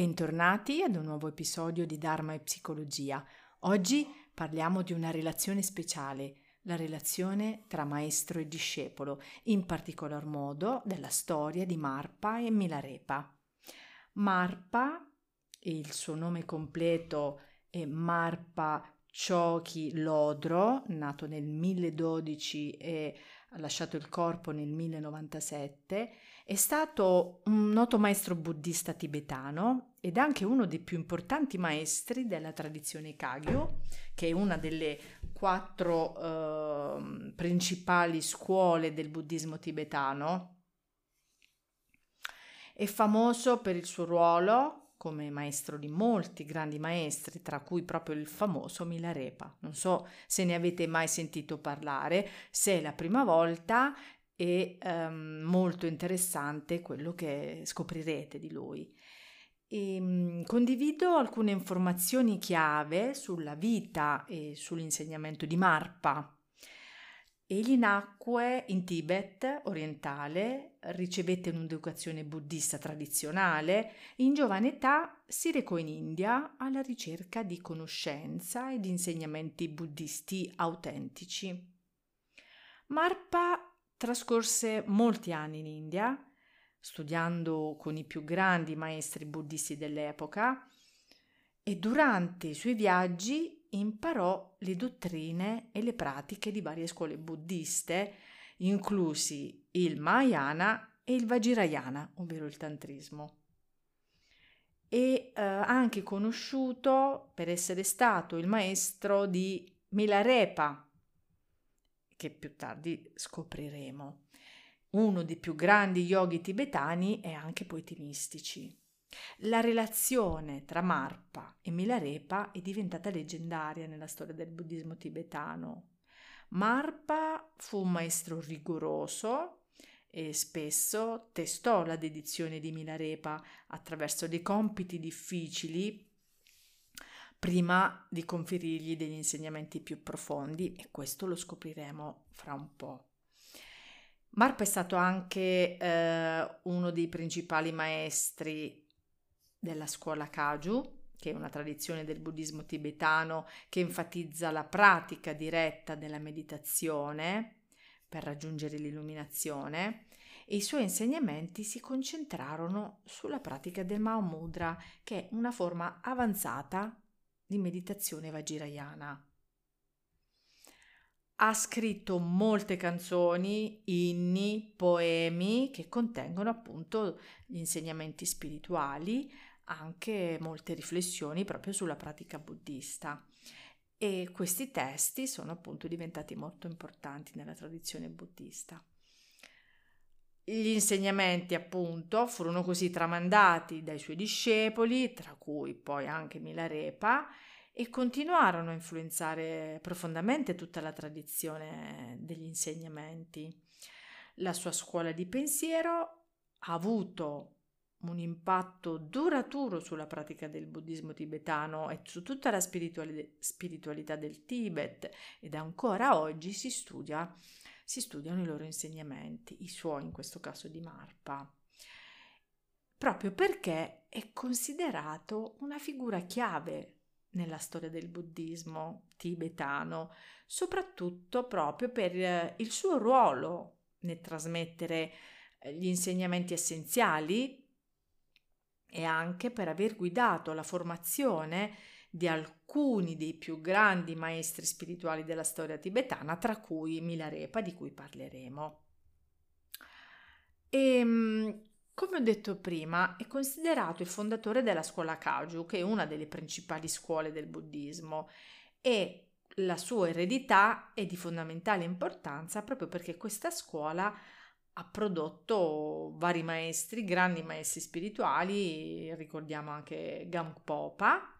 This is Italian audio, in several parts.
Bentornati ad un nuovo episodio di Dharma e Psicologia. Oggi parliamo di una relazione speciale, la relazione tra maestro e discepolo, in particolar modo della storia di Marpa e Milarepa. Marpa, il suo nome completo è Marpa Choki Lodro, nato nel 1012 e ha lasciato il corpo nel 1097, è stato un noto maestro buddista tibetano ed anche uno dei più importanti maestri della tradizione Kagyu, che è una delle quattro eh, principali scuole del buddismo tibetano. È famoso per il suo ruolo come maestro di molti grandi maestri, tra cui proprio il famoso Milarepa. Non so se ne avete mai sentito parlare, se è la prima volta è um, molto interessante quello che scoprirete di lui. E, um, condivido alcune informazioni chiave sulla vita e sull'insegnamento di Marpa, Egli nacque in Tibet orientale, ricevette un'educazione buddista tradizionale, in giovane età si recò in India alla ricerca di conoscenza e di insegnamenti buddisti autentici. Marpa trascorse molti anni in India, studiando con i più grandi maestri buddisti dell'epoca, e durante i suoi viaggi imparò le dottrine e le pratiche di varie scuole buddiste, inclusi il Mahayana e il Vajrayana, ovvero il tantrismo. E eh, anche conosciuto per essere stato il maestro di Milarepa, che più tardi scopriremo, uno dei più grandi yogi tibetani e anche poeti mistici. La relazione tra Marpa e Milarepa è diventata leggendaria nella storia del buddismo tibetano. Marpa fu un maestro rigoroso e spesso testò la dedizione di Milarepa attraverso dei compiti difficili prima di conferirgli degli insegnamenti più profondi e questo lo scopriremo fra un po'. Marpa è stato anche eh, uno dei principali maestri della scuola Kaju, che è una tradizione del buddismo tibetano che enfatizza la pratica diretta della meditazione per raggiungere l'illuminazione e i suoi insegnamenti si concentrarono sulla pratica del Mahamudra, che è una forma avanzata di meditazione vajrayana. Ha scritto molte canzoni, inni, poemi che contengono appunto gli insegnamenti spirituali, anche molte riflessioni proprio sulla pratica buddista e questi testi sono appunto diventati molto importanti nella tradizione buddista. Gli insegnamenti appunto furono così tramandati dai suoi discepoli, tra cui poi anche Milarepa, e continuarono a influenzare profondamente tutta la tradizione degli insegnamenti. La sua scuola di pensiero ha avuto un impatto duraturo sulla pratica del buddismo tibetano e su tutta la spirituali- spiritualità del Tibet ed ancora oggi si studia si studiano i loro insegnamenti, i suoi in questo caso di Marpa, proprio perché è considerato una figura chiave nella storia del buddismo tibetano, soprattutto proprio per eh, il suo ruolo nel trasmettere eh, gli insegnamenti essenziali e anche per aver guidato la formazione di alcuni dei più grandi maestri spirituali della storia tibetana, tra cui Milarepa, di cui parleremo. E, ehm, come ho detto prima, è considerato il fondatore della scuola Kaju, che è una delle principali scuole del buddismo, e la sua eredità è di fondamentale importanza proprio perché questa scuola ha prodotto vari maestri, grandi maestri spirituali, ricordiamo anche Gampopa,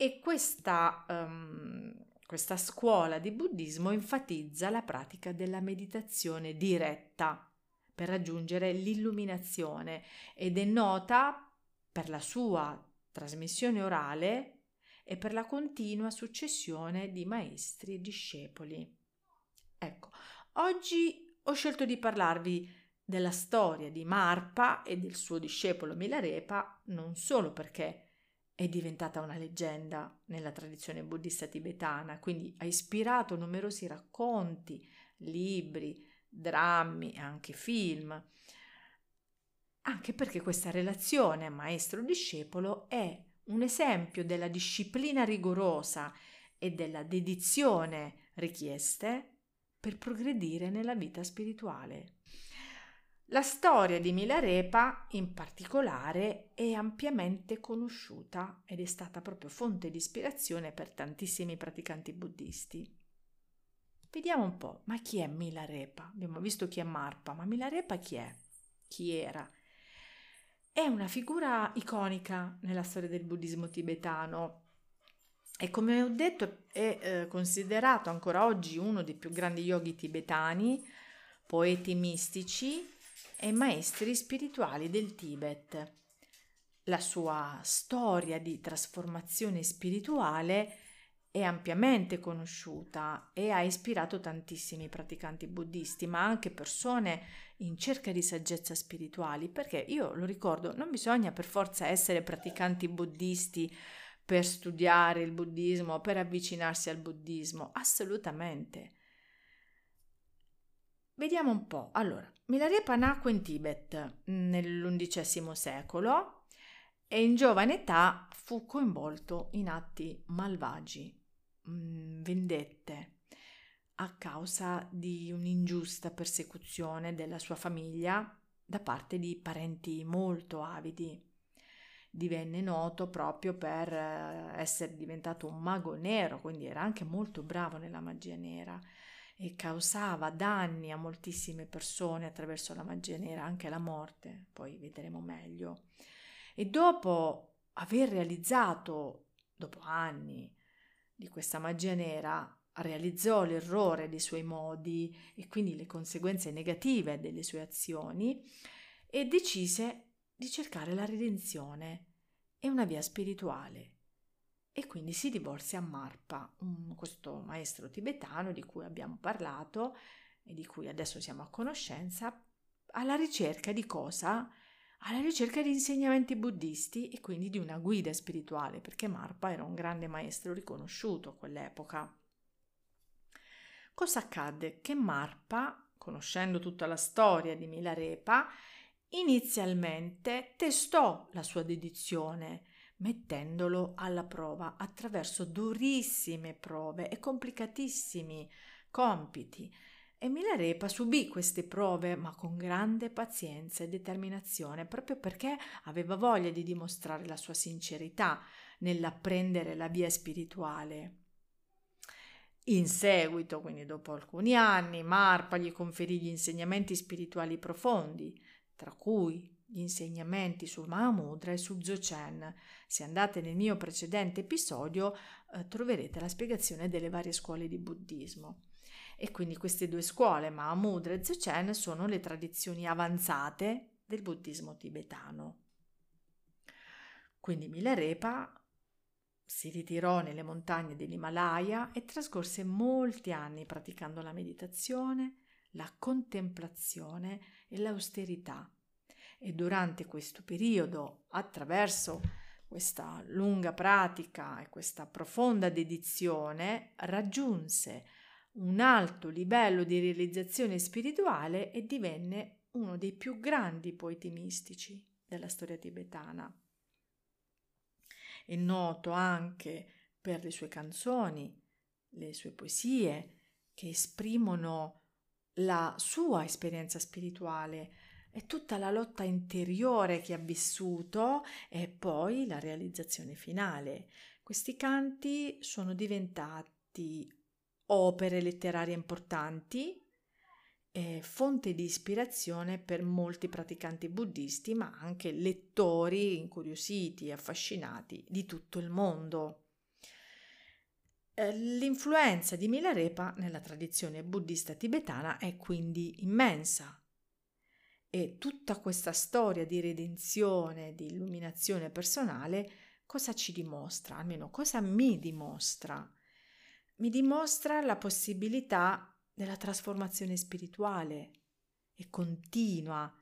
e questa, um, questa scuola di buddismo enfatizza la pratica della meditazione diretta per raggiungere l'illuminazione ed è nota per la sua trasmissione orale e per la continua successione di maestri e discepoli. Ecco, oggi ho scelto di parlarvi della storia di Marpa e del suo discepolo Milarepa non solo perché è diventata una leggenda nella tradizione buddista tibetana, quindi ha ispirato numerosi racconti, libri, drammi e anche film, anche perché questa relazione maestro-discepolo è un esempio della disciplina rigorosa e della dedizione richieste per progredire nella vita spirituale. La storia di Milarepa, in particolare, è ampiamente conosciuta ed è stata proprio fonte di ispirazione per tantissimi praticanti buddisti. Vediamo un po', ma chi è Milarepa? Abbiamo visto chi è Marpa, ma Milarepa chi è? Chi era? È una figura iconica nella storia del buddismo tibetano e come ho detto è eh, considerato ancora oggi uno dei più grandi yogi tibetani, poeti mistici e maestri spirituali del Tibet. La sua storia di trasformazione spirituale è ampiamente conosciuta e ha ispirato tantissimi praticanti buddisti, ma anche persone in cerca di saggezza spirituali, perché io lo ricordo, non bisogna per forza essere praticanti buddisti per studiare il buddismo, per avvicinarsi al buddismo, assolutamente. Vediamo un po'. Allora, Milarepa nacque in Tibet nell'undicesimo secolo e in giovane età fu coinvolto in atti malvagi, mm, vendette, a causa di un'ingiusta persecuzione della sua famiglia da parte di parenti molto avidi. Divenne noto proprio per eh, essere diventato un mago nero, quindi era anche molto bravo nella magia nera e causava danni a moltissime persone attraverso la magia nera, anche la morte, poi vedremo meglio. E dopo aver realizzato, dopo anni, di questa magia nera, realizzò l'errore dei suoi modi e quindi le conseguenze negative delle sue azioni e decise di cercare la redenzione e una via spirituale e quindi si divorse a Marpa, questo maestro tibetano di cui abbiamo parlato e di cui adesso siamo a conoscenza, alla ricerca di cosa? Alla ricerca di insegnamenti buddisti e quindi di una guida spirituale, perché Marpa era un grande maestro riconosciuto a quell'epoca. Cosa accadde? Che Marpa, conoscendo tutta la storia di Milarepa, inizialmente testò la sua dedizione mettendolo alla prova attraverso durissime prove e complicatissimi compiti. E Milarepa subì queste prove, ma con grande pazienza e determinazione, proprio perché aveva voglia di dimostrare la sua sincerità nell'apprendere la via spirituale. In seguito, quindi dopo alcuni anni, Marpa gli conferì gli insegnamenti spirituali profondi, tra cui gli insegnamenti sul Mahamudra e su Dzogchen. Se andate nel mio precedente episodio eh, troverete la spiegazione delle varie scuole di buddismo. E quindi queste due scuole, Mahamudra e Dzogchen, sono le tradizioni avanzate del buddismo tibetano. Quindi Milarepa si ritirò nelle montagne dell'Himalaya e trascorse molti anni praticando la meditazione, la contemplazione e l'austerità e durante questo periodo, attraverso questa lunga pratica e questa profonda dedizione, raggiunse un alto livello di realizzazione spirituale e divenne uno dei più grandi poeti mistici della storia tibetana. È noto anche per le sue canzoni, le sue poesie, che esprimono la sua esperienza spirituale, è tutta la lotta interiore che ha vissuto e poi la realizzazione finale. Questi canti sono diventati opere letterarie importanti, e fonte di ispirazione per molti praticanti buddisti, ma anche lettori incuriositi e affascinati di tutto il mondo. Eh, l'influenza di Milarepa nella tradizione buddista tibetana è quindi immensa e tutta questa storia di redenzione, di illuminazione personale, cosa ci dimostra? Almeno cosa mi dimostra? Mi dimostra la possibilità della trasformazione spirituale e continua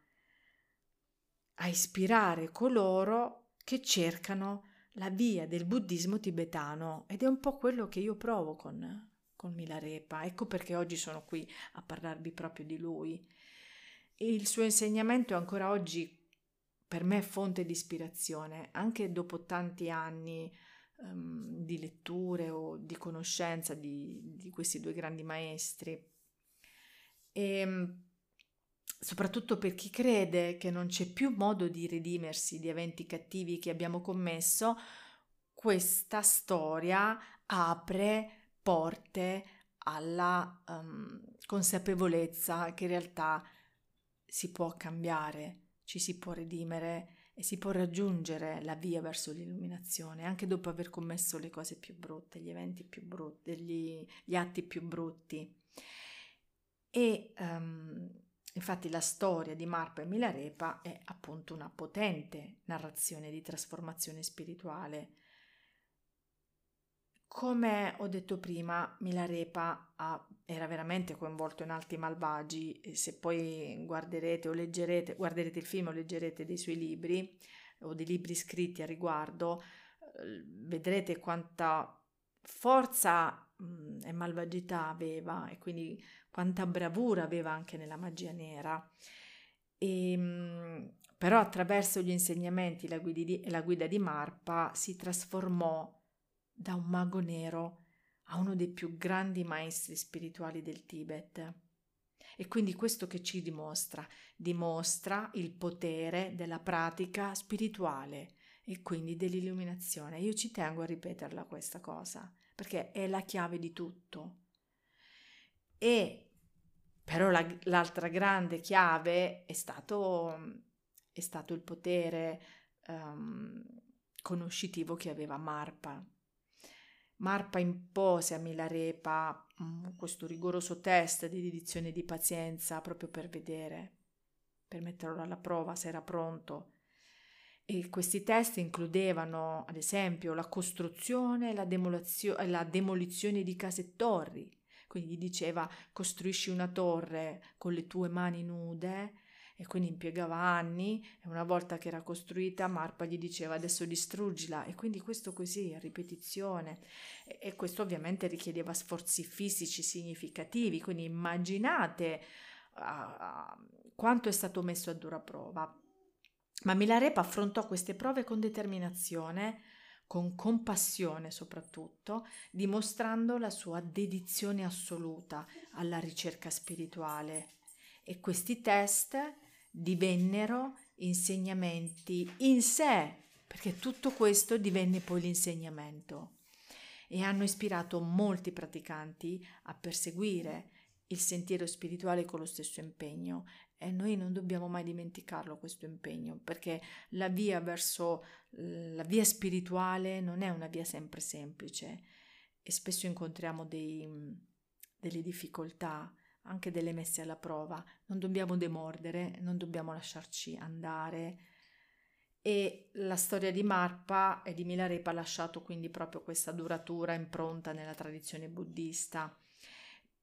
a ispirare coloro che cercano la via del buddismo tibetano ed è un po' quello che io provo con, con Milarepa. Ecco perché oggi sono qui a parlarvi proprio di lui. Il suo insegnamento è ancora oggi per me fonte di ispirazione, anche dopo tanti anni um, di letture o di conoscenza di, di questi due grandi maestri. E, ehm, soprattutto per chi crede che non c'è più modo di redimersi di eventi cattivi che abbiamo commesso, questa storia apre porte alla um, consapevolezza che in realtà si può cambiare, ci si può redimere e si può raggiungere la via verso l'illuminazione anche dopo aver commesso le cose più brutte, gli eventi più brutti, gli, gli atti più brutti. E um, infatti la storia di Marpa e Milarepa è appunto una potente narrazione di trasformazione spirituale come ho detto prima, Milarepa ha, era veramente coinvolto in atti malvagi. Se poi guarderete o leggerete, guarderete il film o leggerete dei suoi libri o dei libri scritti a riguardo, eh, vedrete quanta forza e malvagità aveva e quindi quanta bravura aveva anche nella magia nera. E, però attraverso gli insegnamenti e la guida di Marpa si trasformò da un mago nero a uno dei più grandi maestri spirituali del Tibet. E quindi questo che ci dimostra? Dimostra il potere della pratica spirituale e quindi dell'illuminazione. Io ci tengo a ripeterla questa cosa, perché è la chiave di tutto. E però la, l'altra grande chiave è stato, è stato il potere um, conoscitivo che aveva Marpa. Marpa impose a Milarepa mm, questo rigoroso test di dedizione e di pazienza proprio per vedere, per metterlo alla prova se era pronto. E questi test includevano, ad esempio, la costruzione e la, demolizione di case e torri. Quindi gli diceva costruisci una torre con le tue mani nude e quindi impiegava anni e una volta che era costruita Marpa gli diceva adesso distruggila. E quindi questo così a ripetizione. E, e questo ovviamente richiedeva sforzi fisici significativi. Quindi immaginate uh, quanto è stato messo a dura prova. Ma Milarepa affrontò queste prove con determinazione con compassione soprattutto, dimostrando la sua dedizione assoluta alla ricerca spirituale. E questi test divennero insegnamenti in sé, perché tutto questo divenne poi l'insegnamento. E hanno ispirato molti praticanti a perseguire il sentiero spirituale con lo stesso impegno. E noi non dobbiamo mai dimenticarlo questo impegno perché la via verso la via spirituale non è una via sempre semplice. E spesso incontriamo dei, delle difficoltà anche delle messe alla prova. Non dobbiamo demordere, non dobbiamo lasciarci andare. E la storia di Marpa e di Milarepa ha lasciato quindi proprio questa duratura impronta nella tradizione buddista.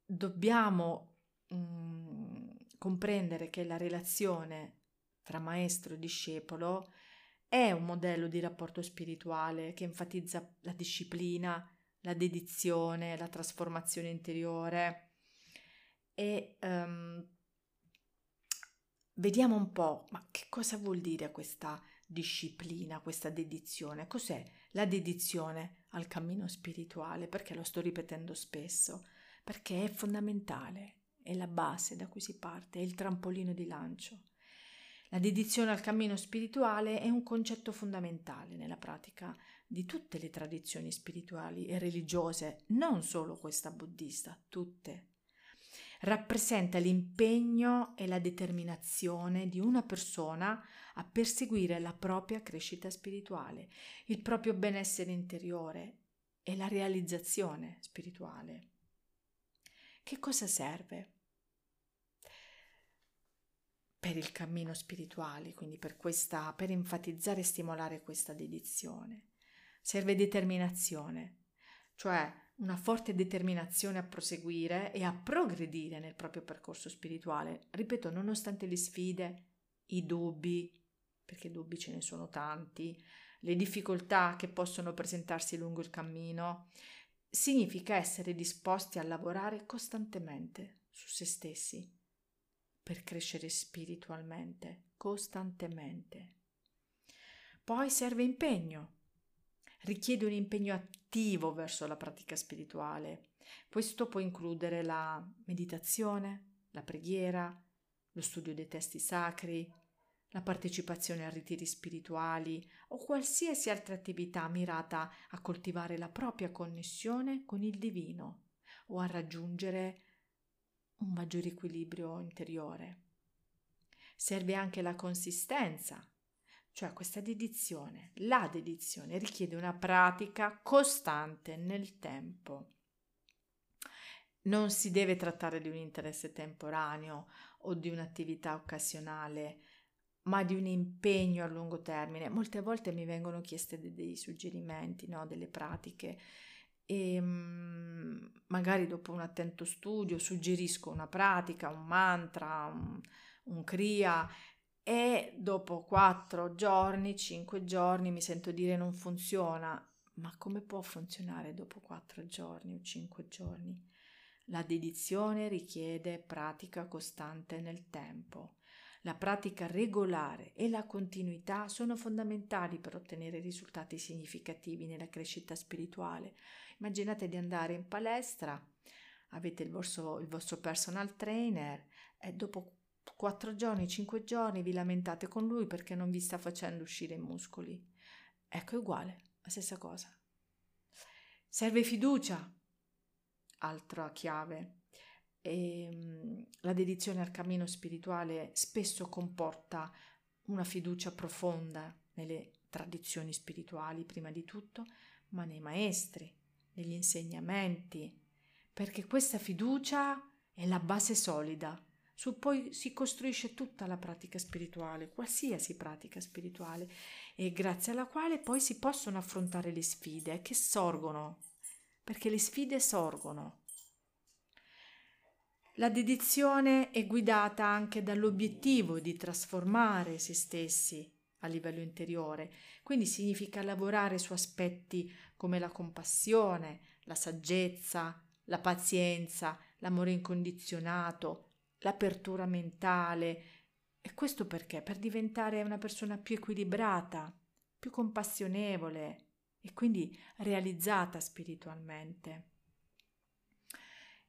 Dobbiamo mm, comprendere che la relazione tra maestro e discepolo è un modello di rapporto spirituale che enfatizza la disciplina, la dedizione, la trasformazione interiore e um, vediamo un po', ma che cosa vuol dire questa disciplina, questa dedizione? Cos'è la dedizione al cammino spirituale? Perché lo sto ripetendo spesso? Perché è fondamentale, è la base da cui si parte, è il trampolino di lancio. La dedizione al cammino spirituale è un concetto fondamentale nella pratica di tutte le tradizioni spirituali e religiose, non solo questa buddista, tutte rappresenta l'impegno e la determinazione di una persona a perseguire la propria crescita spirituale, il proprio benessere interiore e la realizzazione spirituale. Che cosa serve? Per il cammino spirituale, quindi per, questa, per enfatizzare e stimolare questa dedizione. Serve determinazione, cioè una forte determinazione a proseguire e a progredire nel proprio percorso spirituale, ripeto, nonostante le sfide, i dubbi, perché dubbi ce ne sono tanti, le difficoltà che possono presentarsi lungo il cammino, significa essere disposti a lavorare costantemente su se stessi per crescere spiritualmente, costantemente. Poi serve impegno, richiede un impegno attivo verso la pratica spirituale. Questo può includere la meditazione, la preghiera, lo studio dei testi sacri, la partecipazione a ritiri spirituali o qualsiasi altra attività mirata a coltivare la propria connessione con il divino o a raggiungere un maggiore equilibrio interiore. Serve anche la consistenza, cioè questa dedizione. La dedizione richiede una pratica costante nel tempo. Non si deve trattare di un interesse temporaneo o di un'attività occasionale, ma di un impegno a lungo termine. Molte volte mi vengono chieste dei, suggerimenti, no? delle pratiche e mm, magari dopo un attento studio suggerisco una pratica, un mantra, un, un kriya e dopo quattro giorni, cinque giorni mi sento dire non funziona. Ma come può funzionare dopo quattro giorni o cinque giorni? La dedizione richiede pratica costante nel tempo. La pratica regolare e la continuità sono fondamentali per ottenere risultati significativi nella crescita spirituale. Immaginate di andare in palestra, avete il vostro, il vostro personal trainer e dopo 4 giorni, 5 giorni vi lamentate con lui perché non vi sta facendo uscire i muscoli. Ecco, è uguale, la stessa cosa. Serve fiducia, altra chiave. E, ehm, la dedizione al cammino spirituale spesso comporta una fiducia profonda nelle tradizioni spirituali, prima di tutto, ma nei maestri, negli insegnamenti, perché questa fiducia è la base solida su poi si costruisce tutta la pratica spirituale, qualsiasi pratica spirituale, e grazie alla quale poi si possono affrontare le sfide che sorgono, perché le sfide sorgono. La dedizione è guidata anche dall'obiettivo di trasformare se stessi a livello interiore, quindi significa lavorare su aspetti come la compassione, la saggezza, la pazienza, l'amore incondizionato, l'apertura mentale. E questo perché? Per diventare una persona più equilibrata, più compassionevole e quindi realizzata spiritualmente.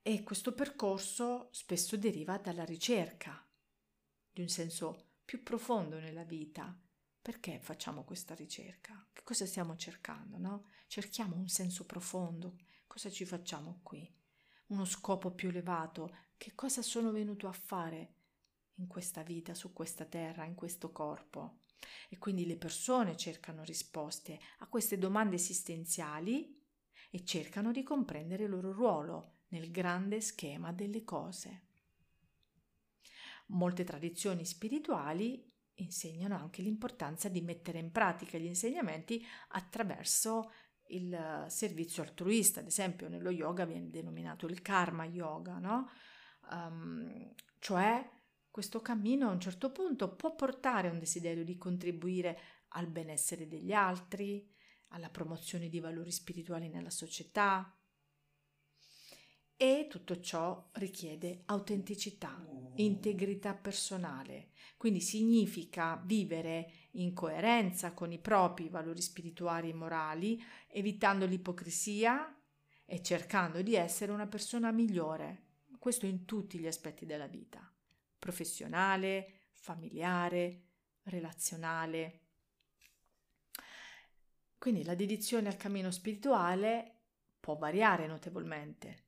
E questo percorso spesso deriva dalla ricerca di un senso più profondo nella vita. Perché facciamo questa ricerca? Che cosa stiamo cercando, no? Cerchiamo un senso profondo. Cosa ci facciamo qui? Uno scopo più elevato che cosa sono venuto a fare in questa vita, su questa terra, in questo corpo. E quindi le persone cercano risposte a queste domande esistenziali e cercano di comprendere il loro ruolo nel grande schema delle cose. Molte tradizioni spirituali insegnano anche l'importanza di mettere in pratica gli insegnamenti attraverso il servizio altruista, ad esempio nello yoga viene denominato il karma yoga, no? Um, cioè questo cammino a un certo punto può portare a un desiderio di contribuire al benessere degli altri, alla promozione di valori spirituali nella società. E tutto ciò richiede autenticità, integrità personale, quindi significa vivere in coerenza con i propri valori spirituali e morali, evitando l'ipocrisia e cercando di essere una persona migliore, questo in tutti gli aspetti della vita, professionale, familiare, relazionale. Quindi la dedizione al cammino spirituale può variare notevolmente,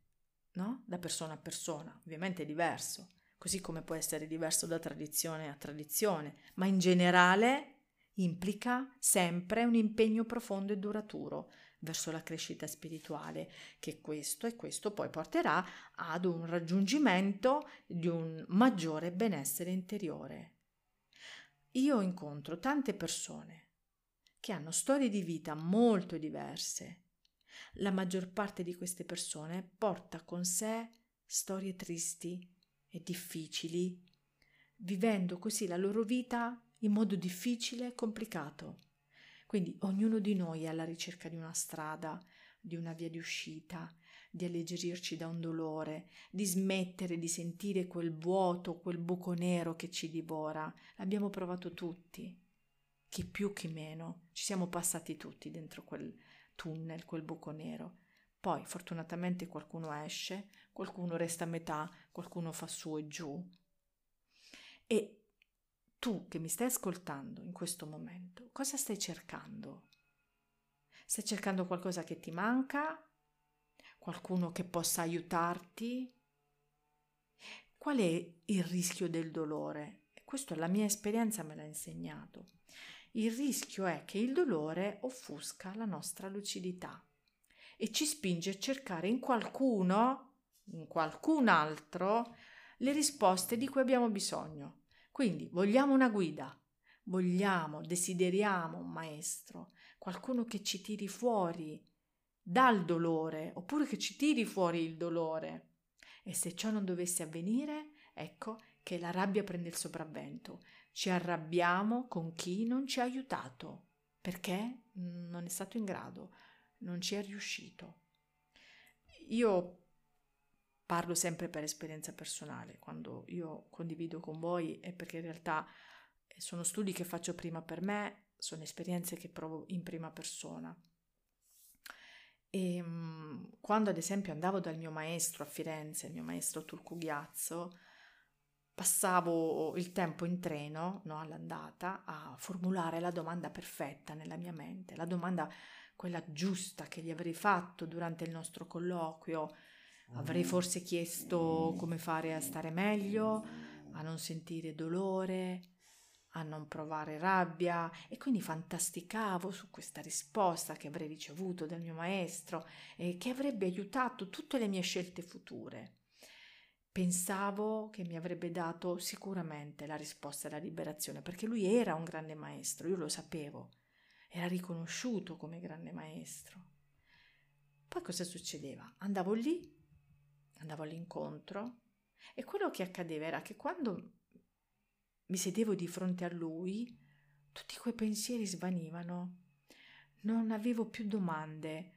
no? Da persona a persona, ovviamente è diverso, così come può essere diverso da tradizione a tradizione, ma in generale implica sempre un impegno profondo e duraturo verso la crescita spirituale, che questo e questo poi porterà ad un raggiungimento di un maggiore benessere interiore. Io incontro tante persone che hanno storie di vita molto diverse, La maggior parte di queste persone porta con sé storie tristi e difficili, vivendo così la loro vita in modo difficile e complicato. Quindi ognuno di noi è alla ricerca di una strada, di una via di uscita, di alleggerirci da un dolore, di smettere di sentire quel vuoto, quel buco nero che ci divora. L'abbiamo provato tutti, chi più chi meno, ci siamo passati tutti dentro quel tunnel, quel buco nero. Poi fortunatamente qualcuno esce, qualcuno resta a metà, qualcuno fa su e giù. E tu che mi stai ascoltando in questo momento, cosa stai cercando? Stai cercando qualcosa che ti manca? Qualcuno che possa aiutarti? Qual è il rischio del dolore? Questo la mia esperienza me l'ha insegnato. Il rischio è che il dolore offusca la nostra lucidità e ci spinge a cercare in qualcuno, in qualcun altro, le risposte di cui abbiamo bisogno. Quindi vogliamo una guida, vogliamo, desideriamo un maestro, qualcuno che ci tiri fuori dal dolore, oppure che ci tiri fuori il dolore. E se ciò non dovesse avvenire, ecco che la rabbia prende il sopravvento. Ci arrabbiamo con chi non ci ha aiutato, perché non è stato in grado, non ci è riuscito. Io parlo sempre per esperienza personale, quando io condivido con voi è perché in realtà sono studi che faccio prima per me, sono esperienze che provo in prima persona. E ehm, quando ad esempio andavo dal mio maestro a Firenze, il mio maestro Turco Ghiazzo, passavo il tempo in treno no, all'andata a formulare la domanda perfetta nella mia mente, la domanda quella giusta che gli avrei fatto durante il nostro colloquio, Avrei forse chiesto come fare a stare meglio, a non sentire dolore, a non provare rabbia. E quindi fantasticavo su questa risposta che avrei ricevuto dal mio maestro e che avrebbe aiutato tutte le mie scelte future. Pensavo che mi avrebbe dato sicuramente la risposta alla liberazione, perché lui era un grande maestro, io lo sapevo, era riconosciuto come grande maestro. Poi cosa succedeva? Andavo lì andavo all'incontro e quello che accadeva era che quando mi sedevo di fronte a lui, tutti quei pensieri svanivano. Non avevo più domande,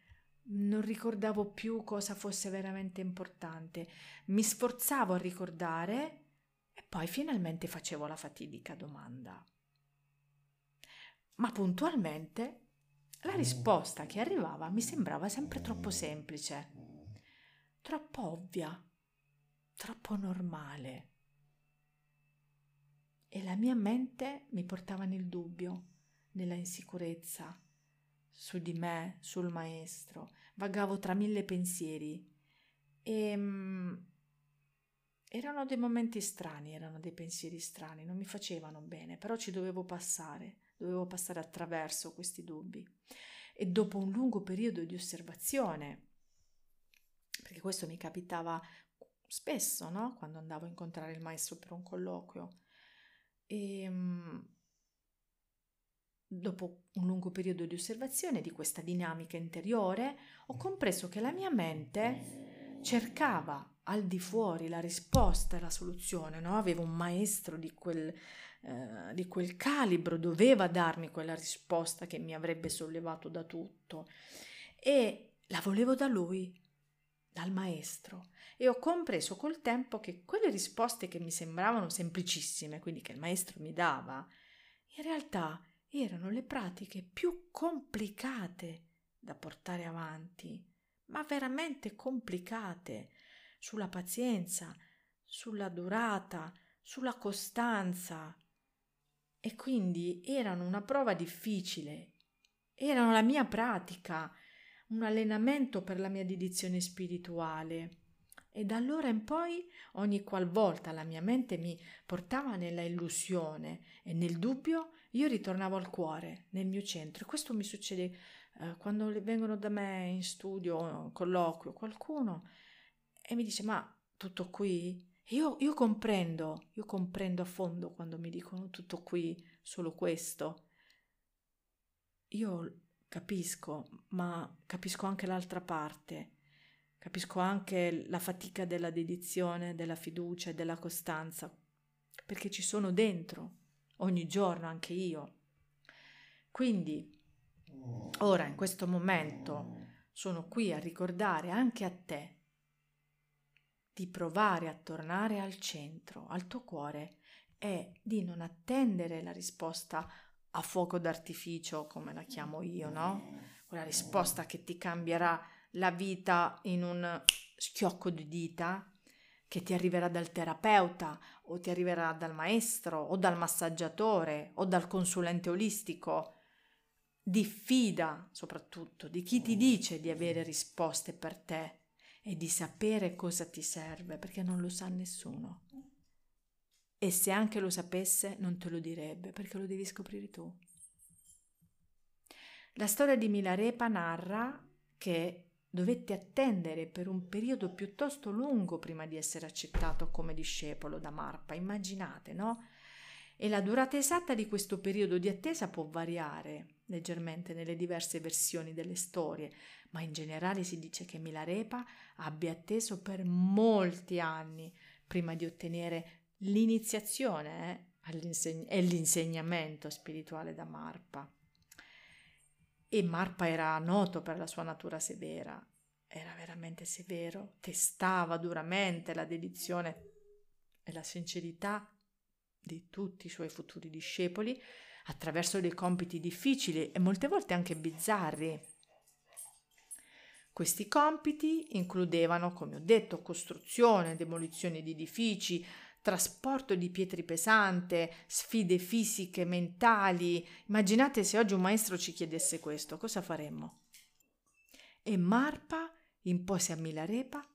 non ricordavo più cosa fosse veramente importante. Mi sforzavo a ricordare e poi finalmente facevo la fatidica domanda. Ma puntualmente la risposta che arrivava mi sembrava sempre troppo semplice troppo ovvia, troppo normale. E la mia mente mi portava nel dubbio, nella insicurezza, su di me, sul maestro. Vagavo tra mille pensieri e um, erano dei momenti strani, erano dei pensieri strani, non mi facevano bene, però ci dovevo passare, dovevo passare attraverso questi dubbi. E dopo un lungo periodo di osservazione, perché questo mi capitava spesso, no? Quando andavo a incontrare il maestro per un colloquio. E ehm, dopo un lungo periodo di osservazione di questa dinamica interiore, ho compreso che la mia mente cercava al di fuori la risposta e la soluzione, no? Avevo un maestro di quel, eh, di quel calibro, doveva darmi quella risposta che mi avrebbe sollevato da tutto. E la volevo da lui, dal maestro e ho compreso col tempo che quelle risposte che mi sembravano semplicissime, quindi che il maestro mi dava, in realtà erano le pratiche più complicate da portare avanti, ma veramente complicate, sulla pazienza, sulla durata, sulla costanza. E quindi erano una prova difficile, erano la mia pratica, un allenamento per la mia dedizione spirituale. E da allora in poi, ogni qualvolta la mia mente mi portava nella illusione e nel dubbio, io ritornavo al cuore, nel mio centro. E questo mi succede eh, quando vengono da me in studio, colloquio, qualcuno e mi dice: Ma tutto qui? Io, io comprendo, io comprendo a fondo quando mi dicono tutto qui, solo questo. Io capisco, ma capisco anche l'altra parte. Capisco anche la fatica della dedizione, della fiducia e della costanza, perché ci sono dentro ogni giorno anche io. Quindi, ora in questo momento sono qui a ricordare anche a te di provare a tornare al centro, al tuo cuore e di non attendere la risposta a fuoco d'artificio, come la chiamo io, no? Quella risposta che ti cambierà la vita in un schiocco di dita, che ti arriverà dal terapeuta o ti arriverà dal maestro o dal massaggiatore o dal consulente olistico. Diffida soprattutto di chi ti dice di avere risposte per te e di sapere cosa ti serve, perché non lo sa nessuno. E se anche lo sapesse, non te lo direbbe, perché lo devi scoprire tu. La storia di Milarepa narra che dovette attendere per un periodo piuttosto lungo prima di essere accettato come discepolo da Marpa, immaginate, no? E la durata esatta di questo periodo di attesa può variare leggermente nelle diverse versioni delle storie, ma in generale si dice che Milarepa abbia atteso per molti anni prima di ottenere l'iniziazione eh, e l'insegnamento spirituale da Marpa. E Marpa era noto per la sua natura severa, era veramente severo, testava duramente la dedizione e la sincerità di tutti i suoi futuri discepoli attraverso dei compiti difficili e molte volte anche bizzarri. Questi compiti includevano, come ho detto, costruzione, demolizione di edifici, trasporto di pietre pesante, sfide fisiche, mentali. Immaginate se oggi un maestro ci chiedesse questo, cosa faremmo? E Marpa impose a Milarepa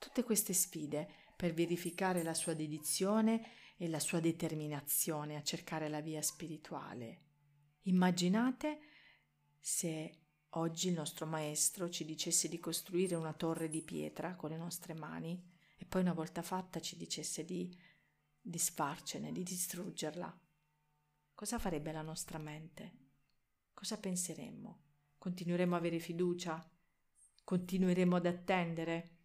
tutte queste sfide per verificare la sua dedizione e la sua determinazione a cercare la via spirituale. Immaginate se oggi il nostro maestro ci dicesse di costruire una torre di pietra con le nostre mani poi una volta fatta ci dicesse di disfarcene, di distruggerla, cosa farebbe la nostra mente? Cosa penseremmo? Continueremo a avere fiducia? Continueremo ad attendere?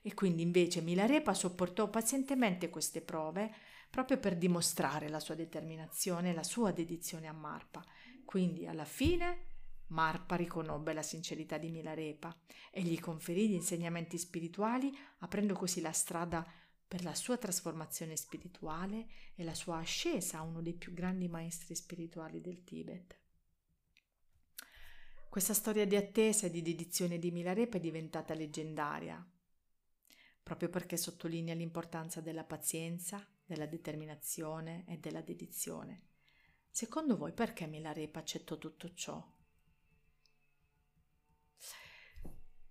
E quindi invece Milarepa sopportò pazientemente queste prove proprio per dimostrare la sua determinazione la sua dedizione a Marpa. Quindi alla fine Marpa riconobbe la sincerità di Milarepa e gli conferì gli insegnamenti spirituali, aprendo così la strada per la sua trasformazione spirituale e la sua ascesa a uno dei più grandi maestri spirituali del Tibet. Questa storia di attesa e di dedizione di Milarepa è diventata leggendaria, proprio perché sottolinea l'importanza della pazienza, della determinazione e della dedizione. Secondo voi perché Milarepa accettò tutto ciò?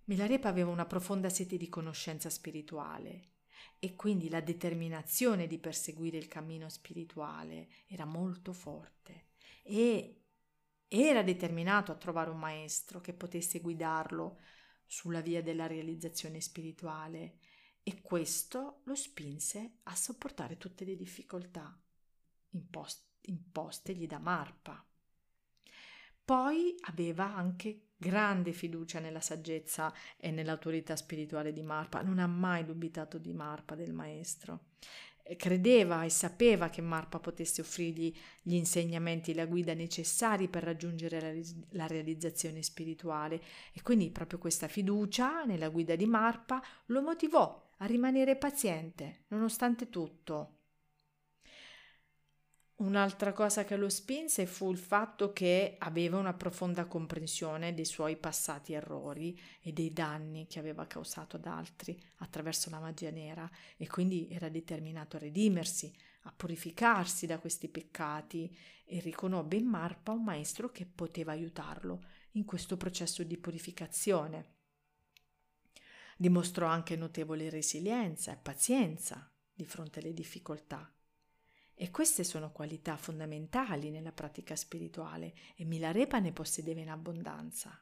Milarepa aveva una profonda sete di conoscenza spirituale e quindi la determinazione di perseguire il cammino spirituale era molto forte e era determinato a trovare un maestro che potesse guidarlo sulla via della realizzazione spirituale e questo lo spinse a sopportare tutte le difficoltà impost- impostegli da Marpa. Poi aveva anche grande fiducia nella saggezza e nell'autorità spirituale di Marpa, non ha mai dubitato di Marpa, del maestro. Credeva e sapeva che Marpa potesse offrirgli gli insegnamenti e la guida necessari per raggiungere la, la realizzazione spirituale e quindi proprio questa fiducia nella guida di Marpa lo motivò a rimanere paziente, nonostante tutto. Un'altra cosa che lo spinse fu il fatto che aveva una profonda comprensione dei suoi passati errori e dei danni che aveva causato ad altri attraverso la magia nera e quindi era determinato a redimersi, a purificarsi da questi peccati e riconobbe in Marpa un maestro che poteva aiutarlo in questo processo di purificazione. Dimostrò anche notevole resilienza e pazienza di fronte alle difficoltà. E queste sono qualità fondamentali nella pratica spirituale e Milarepa ne possedeva in abbondanza.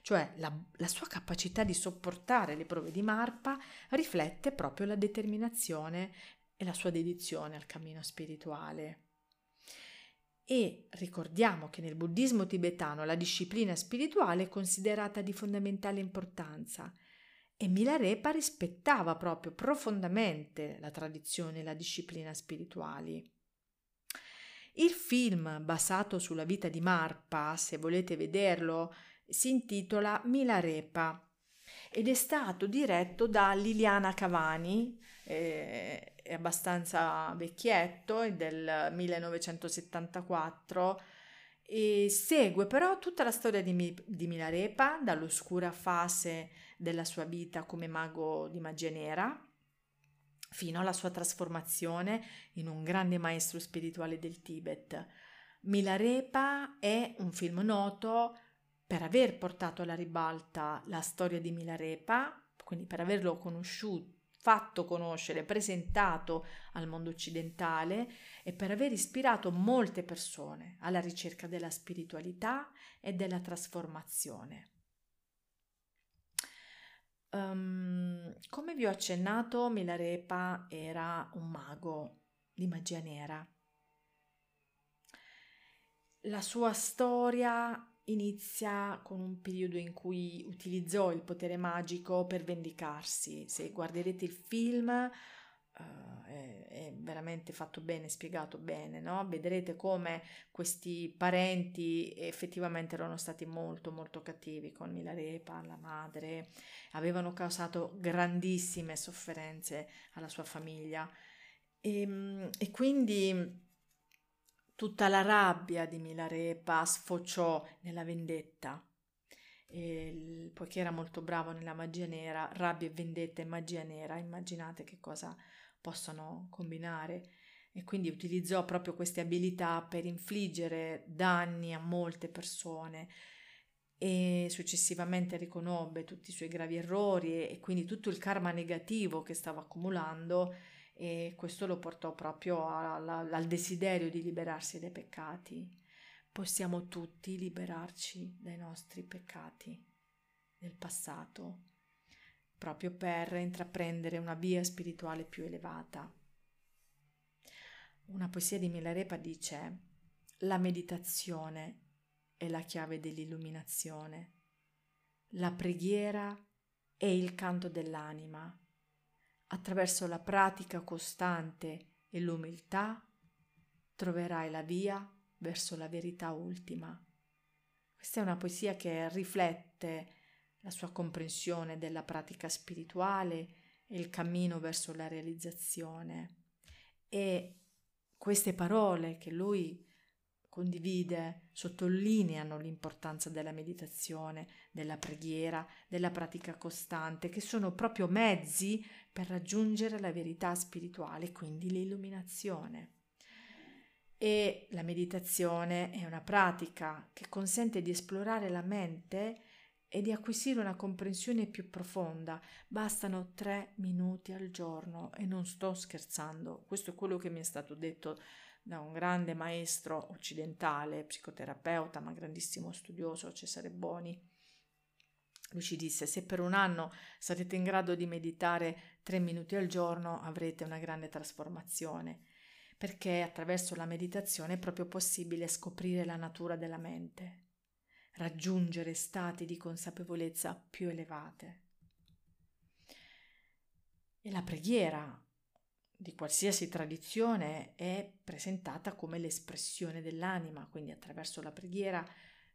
Cioè la, la, sua capacità di sopportare le prove di Marpa riflette proprio la determinazione e la sua dedizione al cammino spirituale. E ricordiamo che nel buddismo tibetano la disciplina spirituale è considerata di fondamentale importanza e Milarepa rispettava proprio profondamente la tradizione e la disciplina spirituali. Il film basato sulla vita di Marpa, se volete vederlo, si intitola Milarepa ed è stato diretto da Liliana Cavani, eh, è abbastanza vecchietto, è del 1974 e segue però tutta la storia di, di Milarepa dall'oscura fase della sua vita come mago di magia nera fino alla sua trasformazione in un grande maestro spirituale del Tibet. Milarepa è un film noto per aver portato alla ribalta la storia di Milarepa, quindi per averlo conosciuto fatto conoscere, presentato al mondo occidentale e per aver ispirato molte persone alla ricerca della spiritualità e della trasformazione. Um, come vi ho accennato, Milarepa era un mago di magia nera. La sua storia inizia con un periodo in cui utilizzò il potere magico per vendicarsi. Se guarderete il film uh, è, è, veramente fatto bene, spiegato bene, no? Vedrete come questi parenti effettivamente erano stati molto molto cattivi con Milarepa, la madre, avevano causato grandissime sofferenze alla sua famiglia e, ehm, e quindi Tutta la rabbia di Milarepa sfociò nella vendetta. E, poiché era molto bravo nella magia nera, rabbia e vendetta e magia nera, immaginate che cosa possono combinare. E quindi utilizzò proprio queste abilità per infliggere danni a molte persone e successivamente riconobbe tutti i suoi gravi errori e quindi tutto il karma negativo che stava accumulando e questo lo portò proprio alla, al desiderio di liberarsi dai peccati. Possiamo tutti liberarci dai nostri peccati del passato, proprio per intraprendere una via spirituale più elevata. Una poesia di Milarepa dice la meditazione è la chiave dell'illuminazione, la preghiera è il canto dell'anima attraverso la pratica costante e l'umiltà, troverai la via verso la verità ultima. Questa è una poesia che riflette la sua comprensione della pratica spirituale e il cammino verso la realizzazione. E queste parole che lui condivide, sottolineano l'importanza della meditazione, della preghiera, della pratica costante, che sono proprio mezzi per raggiungere la verità spirituale, quindi l'illuminazione. E la meditazione è una pratica che consente di esplorare la mente e di acquisire una comprensione più profonda. Bastano tre minuti al giorno e non sto scherzando, questo è quello che mi è stato detto da un grande maestro occidentale, psicoterapeuta, ma grandissimo studioso, Cesare Boni. Lui ci disse: Se per un anno sarete in grado di meditare tre minuti al giorno, avrete una grande trasformazione, perché attraverso la meditazione è proprio possibile scoprire la natura della mente, raggiungere stati di consapevolezza più elevate. E la preghiera di qualsiasi tradizione è presentata come l'espressione dell'anima, quindi attraverso la preghiera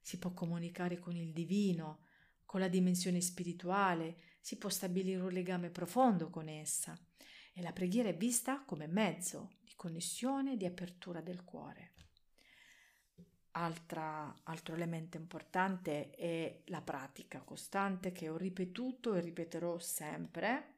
si può comunicare con il divino, con la dimensione spirituale, si può stabilire un legame profondo con essa e la preghiera è vista come mezzo di connessione e di apertura del cuore. Altra, altro elemento importante è la pratica costante che ho ripetuto e ripeterò sempre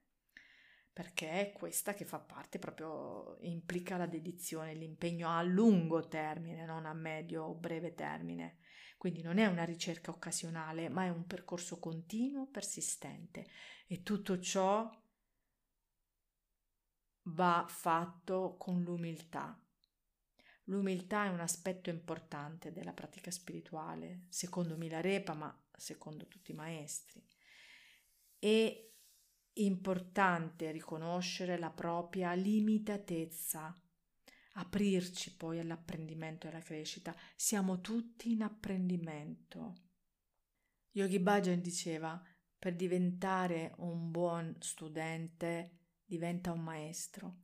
perché è questa che fa parte proprio, implica la dedizione, l'impegno a lungo termine, non a medio o breve termine. Quindi non è una ricerca occasionale, ma è un percorso continuo, persistente e tutto ciò va fatto con l'umiltà. L'umiltà è un aspetto importante della pratica spirituale, secondo Milarepa, ma secondo tutti i maestri. E importante riconoscere la propria limitatezza, aprirci poi all'apprendimento e alla crescita. Siamo tutti in apprendimento. Yogi Bhajan diceva, per diventare un buon studente diventa un maestro,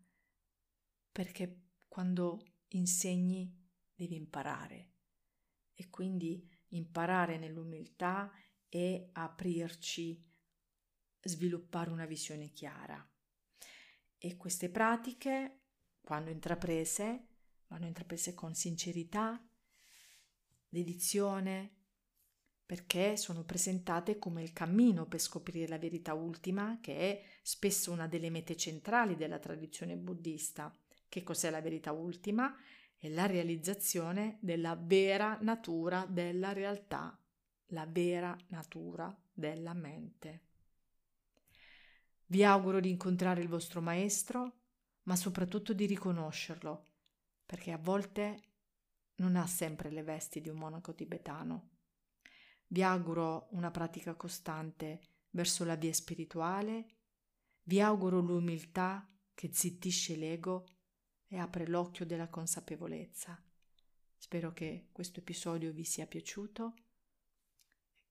perché quando insegni devi imparare e quindi imparare nell'umiltà e aprirci, sviluppare una visione chiara. E queste pratiche, quando intraprese, vanno intraprese con sincerità, dedizione, perché sono presentate come il cammino per scoprire la verità ultima, che è spesso una delle mete centrali della tradizione buddista. Che cos'è la verità ultima? È la realizzazione della vera natura della realtà, la vera natura della mente. Vi auguro di incontrare il vostro maestro, ma soprattutto di riconoscerlo, perché a volte non ha sempre le vesti di un monaco tibetano. Vi auguro una pratica costante verso la via spirituale, vi auguro l'umiltà che zittisce l'ego e apre l'occhio della consapevolezza. Spero che questo episodio vi sia piaciuto,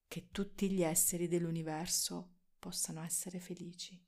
che tutti gli esseri dell'universo possano essere felici.